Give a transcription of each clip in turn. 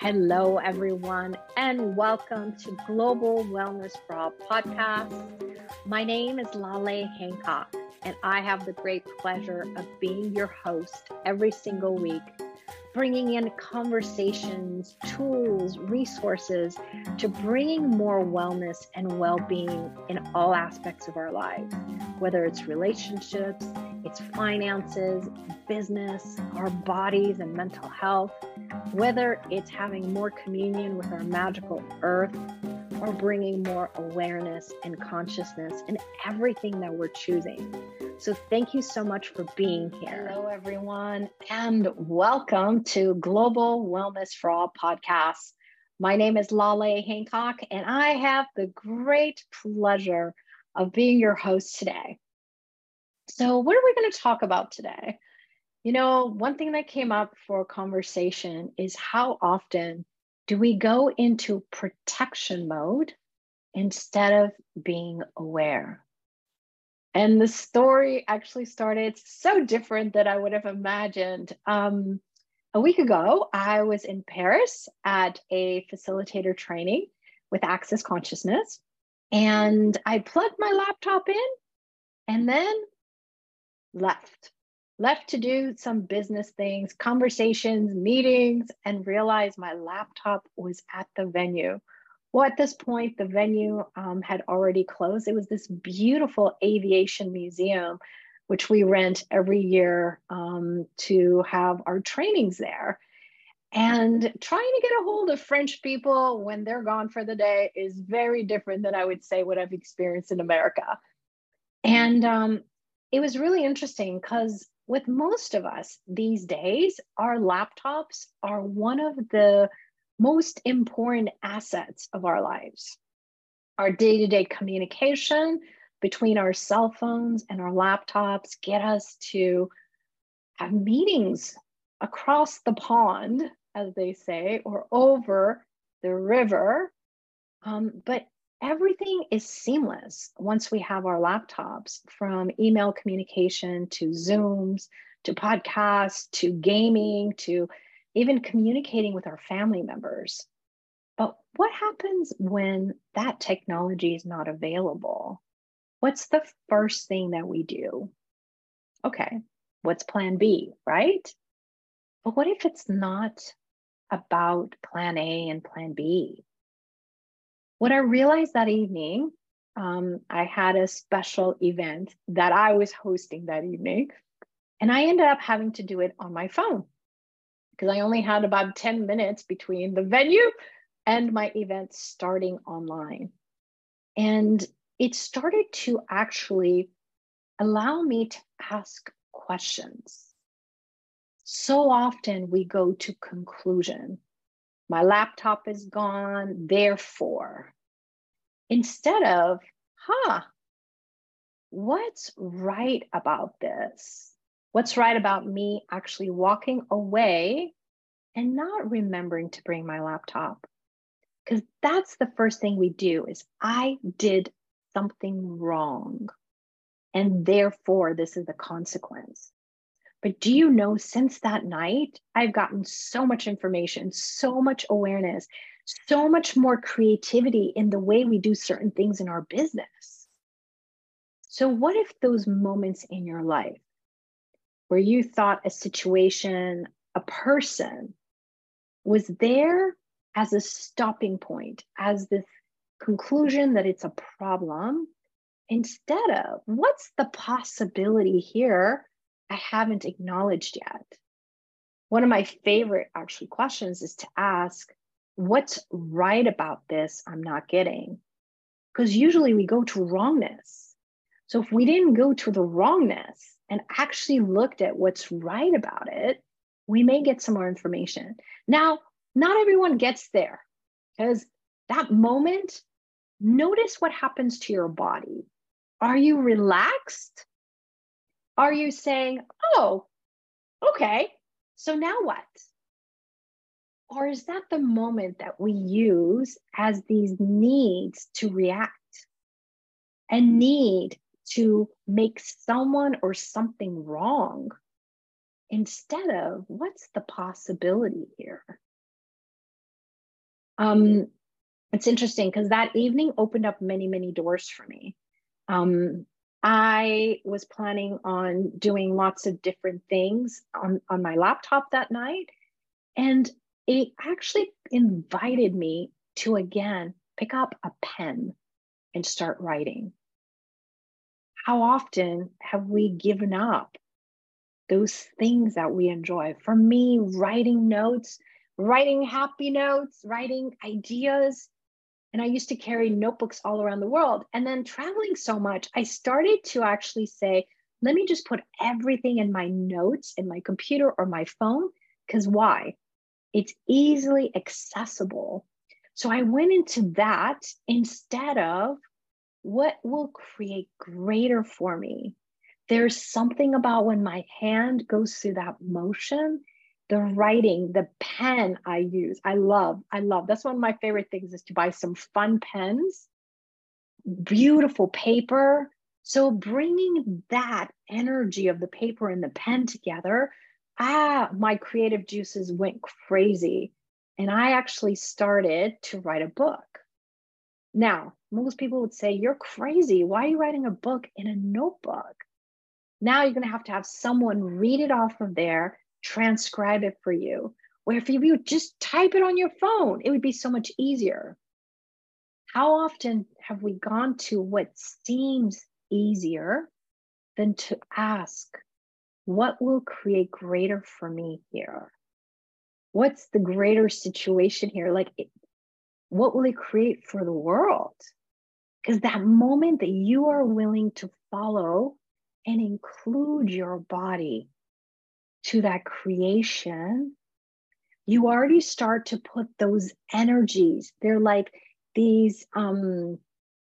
Hello, everyone, and welcome to Global Wellness for podcast. My name is Laleh Hancock, and I have the great pleasure of being your host every single week, bringing in conversations, tools, resources to bringing more wellness and well being in all aspects of our lives, whether it's relationships, it's finances, business, our bodies, and mental health whether it's having more communion with our magical earth or bringing more awareness and consciousness in everything that we're choosing. So, thank you so much for being here. Hello, everyone, and welcome to Global Wellness for All podcast. My name is Laleh Hancock, and I have the great pleasure of being your host today. So, what are we going to talk about today? You know, one thing that came up for conversation is how often do we go into protection mode instead of being aware? And the story actually started so different that I would have imagined. Um, a week ago, I was in Paris at a facilitator training with Access Consciousness, and I plugged my laptop in and then left left to do some business things, conversations, meetings, and realized my laptop was at the venue. Well, at this point, the venue um, had already closed. It was this beautiful aviation museum, which we rent every year um, to have our trainings there. And trying to get a hold of French people when they're gone for the day is very different than I would say what I've experienced in America. And um, it was really interesting because with most of us these days, our laptops are one of the most important assets of our lives. Our day to day communication between our cell phones and our laptops get us to have meetings across the pond, as they say, or over the river. Um, but everything is seamless once we have our laptops from email communication to Zooms to podcasts to gaming to even communicating with our family members. But what happens when that technology is not available? What's the first thing that we do? Okay, what's plan B, right? But what if it's not about plan A and plan B? What I realized that evening, um, I had a special event that I was hosting that evening, and I ended up having to do it on my phone because I only had about 10 minutes between the venue and my event starting online. And it started to actually allow me to ask questions. So often we go to conclusion my laptop is gone, therefore. Instead of, huh, what's right about this? What's right about me actually walking away and not remembering to bring my laptop? Because that's the first thing we do is I did something wrong. And therefore, this is the consequence. But do you know, since that night, I've gotten so much information, so much awareness, so much more creativity in the way we do certain things in our business. So, what if those moments in your life where you thought a situation, a person was there as a stopping point, as this conclusion that it's a problem, instead of what's the possibility here I haven't acknowledged yet. One of my favorite actually questions is to ask, what's right about this I'm not getting? Because usually we go to wrongness. So if we didn't go to the wrongness and actually looked at what's right about it, we may get some more information. Now, not everyone gets there because that moment, notice what happens to your body. Are you relaxed? Are you saying, oh, okay, so now what? Or is that the moment that we use as these needs to react and need to make someone or something wrong instead of what's the possibility here? Um, it's interesting because that evening opened up many, many doors for me. Um, I was planning on doing lots of different things on, on my laptop that night. And it actually invited me to again pick up a pen and start writing. How often have we given up those things that we enjoy? For me, writing notes, writing happy notes, writing ideas. And I used to carry notebooks all around the world. And then traveling so much, I started to actually say, let me just put everything in my notes in my computer or my phone. Because why? It's easily accessible. So I went into that instead of what will create greater for me. There's something about when my hand goes through that motion, the writing, the pen I use. I love, I love. That's one of my favorite things is to buy some fun pens, beautiful paper. So bringing that energy of the paper and the pen together, ah, my creative juices went crazy. And I actually started to write a book. Now, most people would say, You're crazy. Why are you writing a book in a notebook? Now you're going to have to have someone read it off of there, transcribe it for you. Where if you just type it on your phone, it would be so much easier. How often have we gone to what seems easier than to ask, What will create greater for me here? What's the greater situation here? Like, what will it create for the world? Because that moment that you are willing to follow and include your body to that creation, you already start to put those energies. They're like these, um,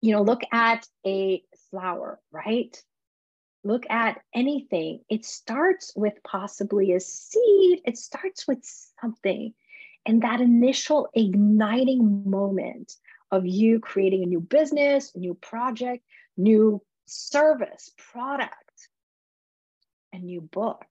you know, look at a flower, right? Look at anything. It starts with possibly a seed, it starts with something. And that initial igniting moment of you creating a new business, new project, new service, product, a new book.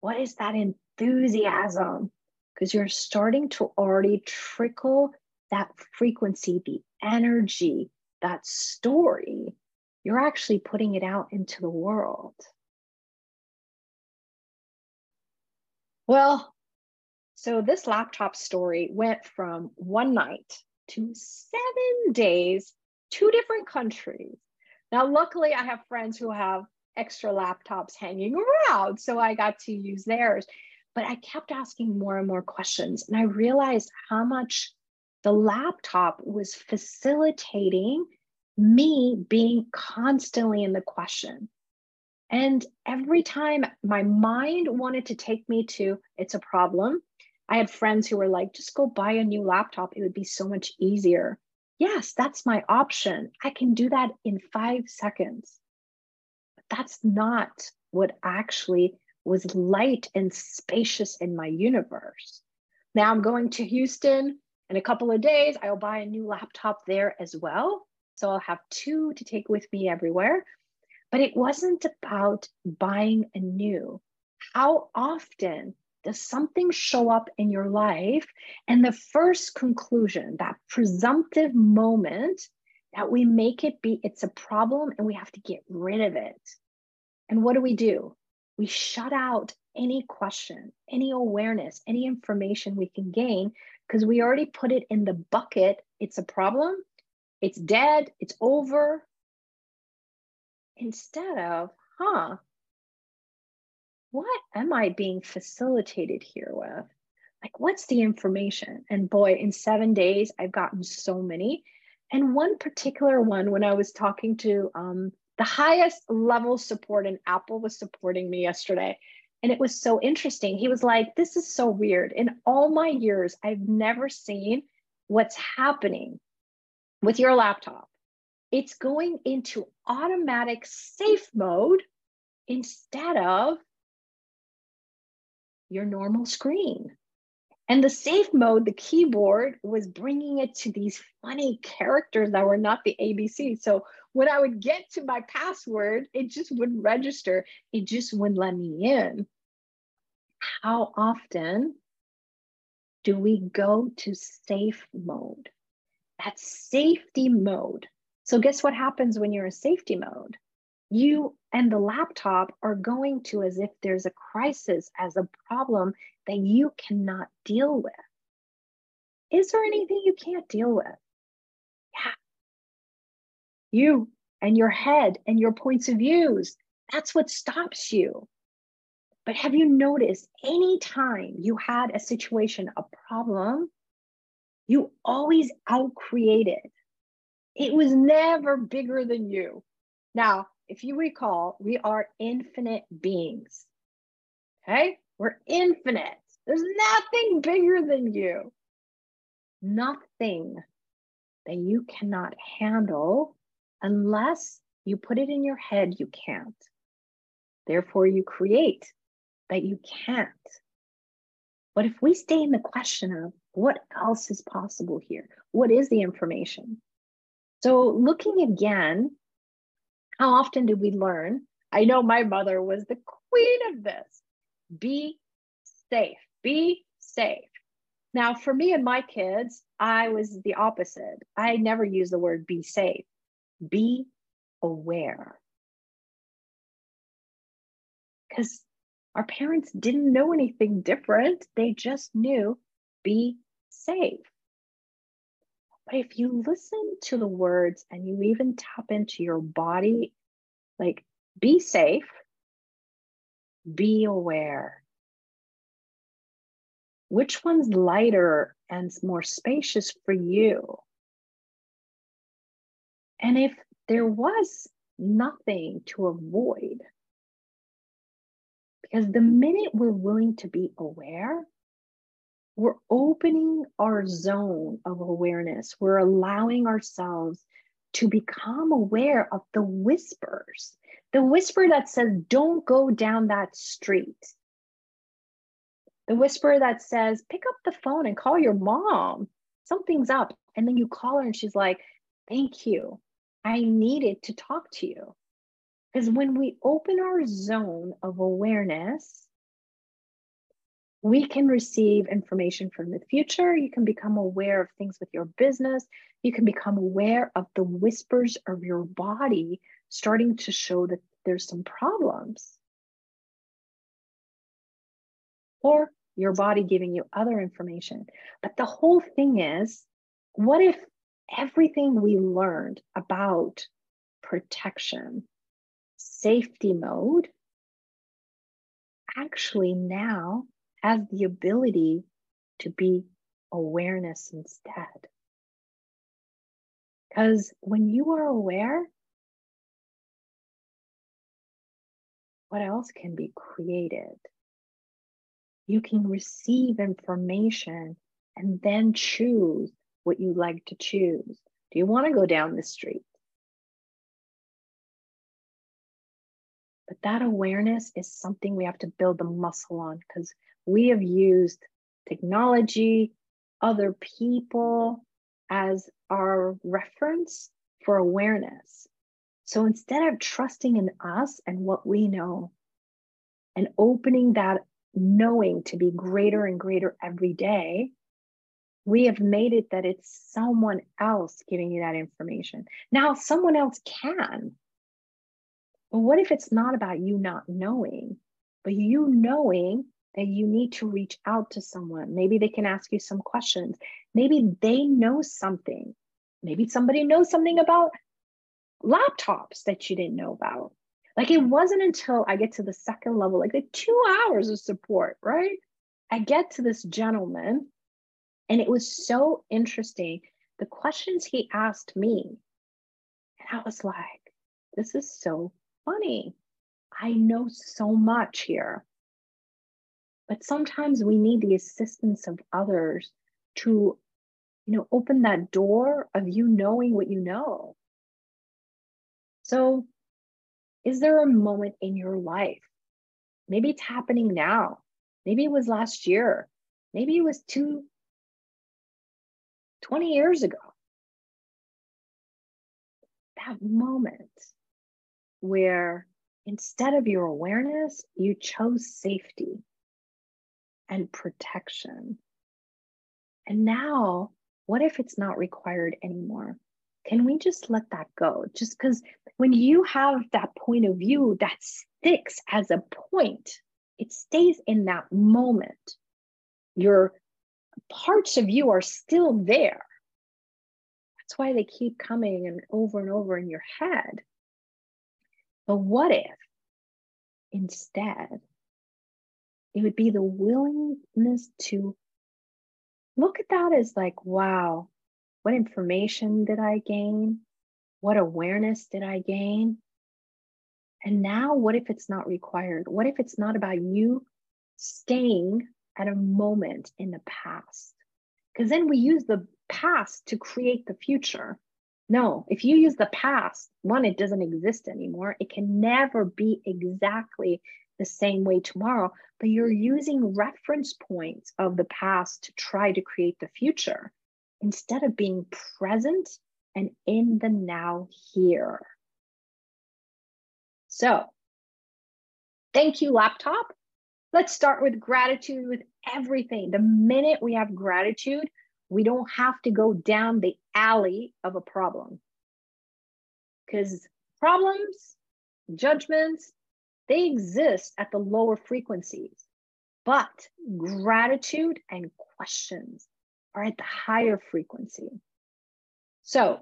What is that enthusiasm? Because you're starting to already trickle that frequency, the energy, that story. You're actually putting it out into the world. Well, so this laptop story went from one night to seven days, two different countries. Now, luckily, I have friends who have extra laptops hanging around, so I got to use theirs. But I kept asking more and more questions, and I realized how much the laptop was facilitating me being constantly in the question. And every time my mind wanted to take me to, it's a problem, I had friends who were like, just go buy a new laptop. It would be so much easier. Yes, that's my option. I can do that in five seconds. That's not what actually was light and spacious in my universe. Now I'm going to Houston in a couple of days. I'll buy a new laptop there as well. So I'll have two to take with me everywhere. But it wasn't about buying a new. How often does something show up in your life? And the first conclusion, that presumptive moment, that we make it be it's a problem and we have to get rid of it. And what do we do? We shut out any question, any awareness, any information we can gain because we already put it in the bucket. It's a problem, it's dead, it's over. Instead of, huh, what am I being facilitated here with? Like, what's the information? And boy, in seven days, I've gotten so many. And one particular one, when I was talking to um, the highest level support, and Apple was supporting me yesterday. And it was so interesting. He was like, This is so weird. In all my years, I've never seen what's happening with your laptop. It's going into automatic safe mode instead of your normal screen. And the safe mode, the keyboard was bringing it to these funny characters that were not the ABC. So when I would get to my password, it just wouldn't register. It just wouldn't let me in. How often do we go to safe mode? That safety mode. So, guess what happens when you're in safety mode? You and the laptop are going to as if there's a crisis, as a problem that you cannot deal with. Is there anything you can't deal with? Yeah. You and your head and your points of views. That's what stops you. But have you noticed anytime you had a situation, a problem, you always outcreated? It was never bigger than you. Now, if you recall, we are infinite beings. Okay? We're infinite. There's nothing bigger than you. Nothing that you cannot handle unless you put it in your head you can't. Therefore, you create that you can't. But if we stay in the question of what else is possible here, what is the information? So, looking again, how often did we learn? I know my mother was the queen of this be safe, be safe. Now, for me and my kids, I was the opposite. I never used the word be safe, be aware. Because our parents didn't know anything different. They just knew be safe. But if you listen to the words and you even tap into your body, like be safe, be aware. Which one's lighter and more spacious for you? And if there was nothing to avoid, because the minute we're willing to be aware, we're opening our zone of awareness. We're allowing ourselves to become aware of the whispers, the whisper that says, don't go down that street. The whisper that says, pick up the phone and call your mom. Something's up. And then you call her and she's like, thank you. I needed to talk to you. Because when we open our zone of awareness, we can receive information from the future. You can become aware of things with your business. You can become aware of the whispers of your body starting to show that there's some problems. Or your body giving you other information. But the whole thing is what if everything we learned about protection, safety mode actually now has the ability to be awareness instead. Because when you are aware, what else can be created? You can receive information and then choose what you like to choose. Do you want to go down the street? But that awareness is something we have to build the muscle on because we have used technology, other people as our reference for awareness. So instead of trusting in us and what we know and opening that knowing to be greater and greater every day, we have made it that it's someone else giving you that information. Now, someone else can, but what if it's not about you not knowing, but you knowing that you need to reach out to someone? Maybe they can ask you some questions. Maybe they know something. Maybe somebody knows something about laptops that you didn't know about. Like it wasn't until I get to the second level, like the two hours of support, right? I get to this gentleman, and it was so interesting. The questions he asked me, and I was like, this is so funny. I know so much here. But sometimes we need the assistance of others to, you know, open that door of you knowing what you know. So, is there a moment in your life? Maybe it's happening now. Maybe it was last year. Maybe it was two, 20 years ago. That moment where instead of your awareness, you chose safety and protection. And now, what if it's not required anymore? Can we just let that go? Just because when you have that point of view that sticks as a point, it stays in that moment. Your parts of you are still there. That's why they keep coming and over and over in your head. But what if instead it would be the willingness to look at that as like, wow, what information did I gain? What awareness did I gain? And now, what if it's not required? What if it's not about you staying at a moment in the past? Because then we use the past to create the future. No, if you use the past, one, it doesn't exist anymore. It can never be exactly the same way tomorrow, but you're using reference points of the past to try to create the future instead of being present and in the now here. So, thank you, laptop. Let's start with gratitude with everything. The minute we have gratitude, we don't have to go down the alley of a problem. Because problems, judgments, they exist at the lower frequencies. But gratitude and questions are at the higher frequency. So,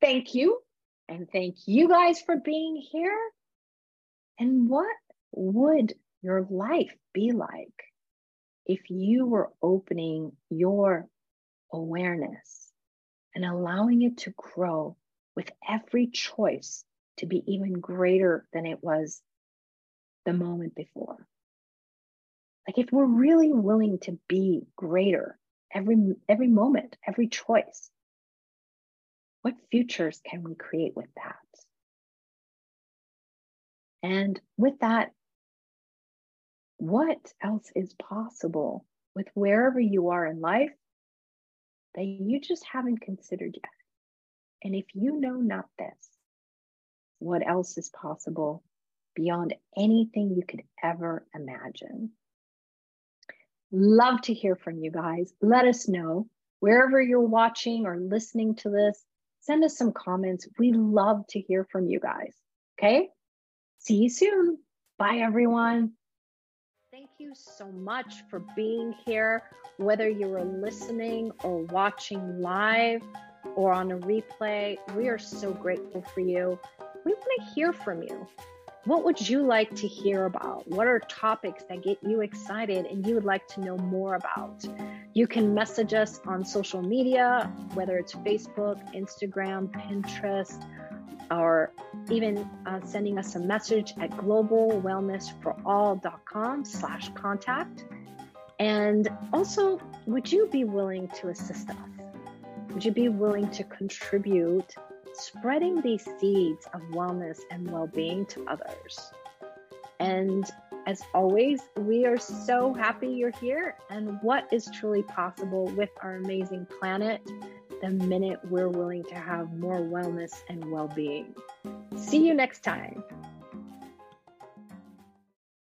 thank you. And thank you guys for being here. And what would your life be like if you were opening your awareness and allowing it to grow with every choice to be even greater than it was the moment before? Like if we're really willing to be greater every every moment, every choice, what futures can we create with that? And with that, what else is possible with wherever you are in life that you just haven't considered yet? And if you know not this, what else is possible beyond anything you could ever imagine? Love to hear from you guys. Let us know wherever you're watching or listening to this. Send us some comments. We love to hear from you guys. Okay? See you soon. Bye, everyone. Thank you so much for being here, whether you are listening or watching live or on a replay. We are so grateful for you. We want to hear from you. What would you like to hear about? What are topics that get you excited and you would like to know more about? You can message us on social media, whether it's Facebook, Instagram, Pinterest, or even uh, sending us a message at globalwellnessforall.com slash contact. And also, would you be willing to assist us? Would you be willing to contribute spreading these seeds of wellness and well being to others. And as always, we are so happy you're here and what is truly possible with our amazing planet the minute we're willing to have more wellness and well being. See you next time.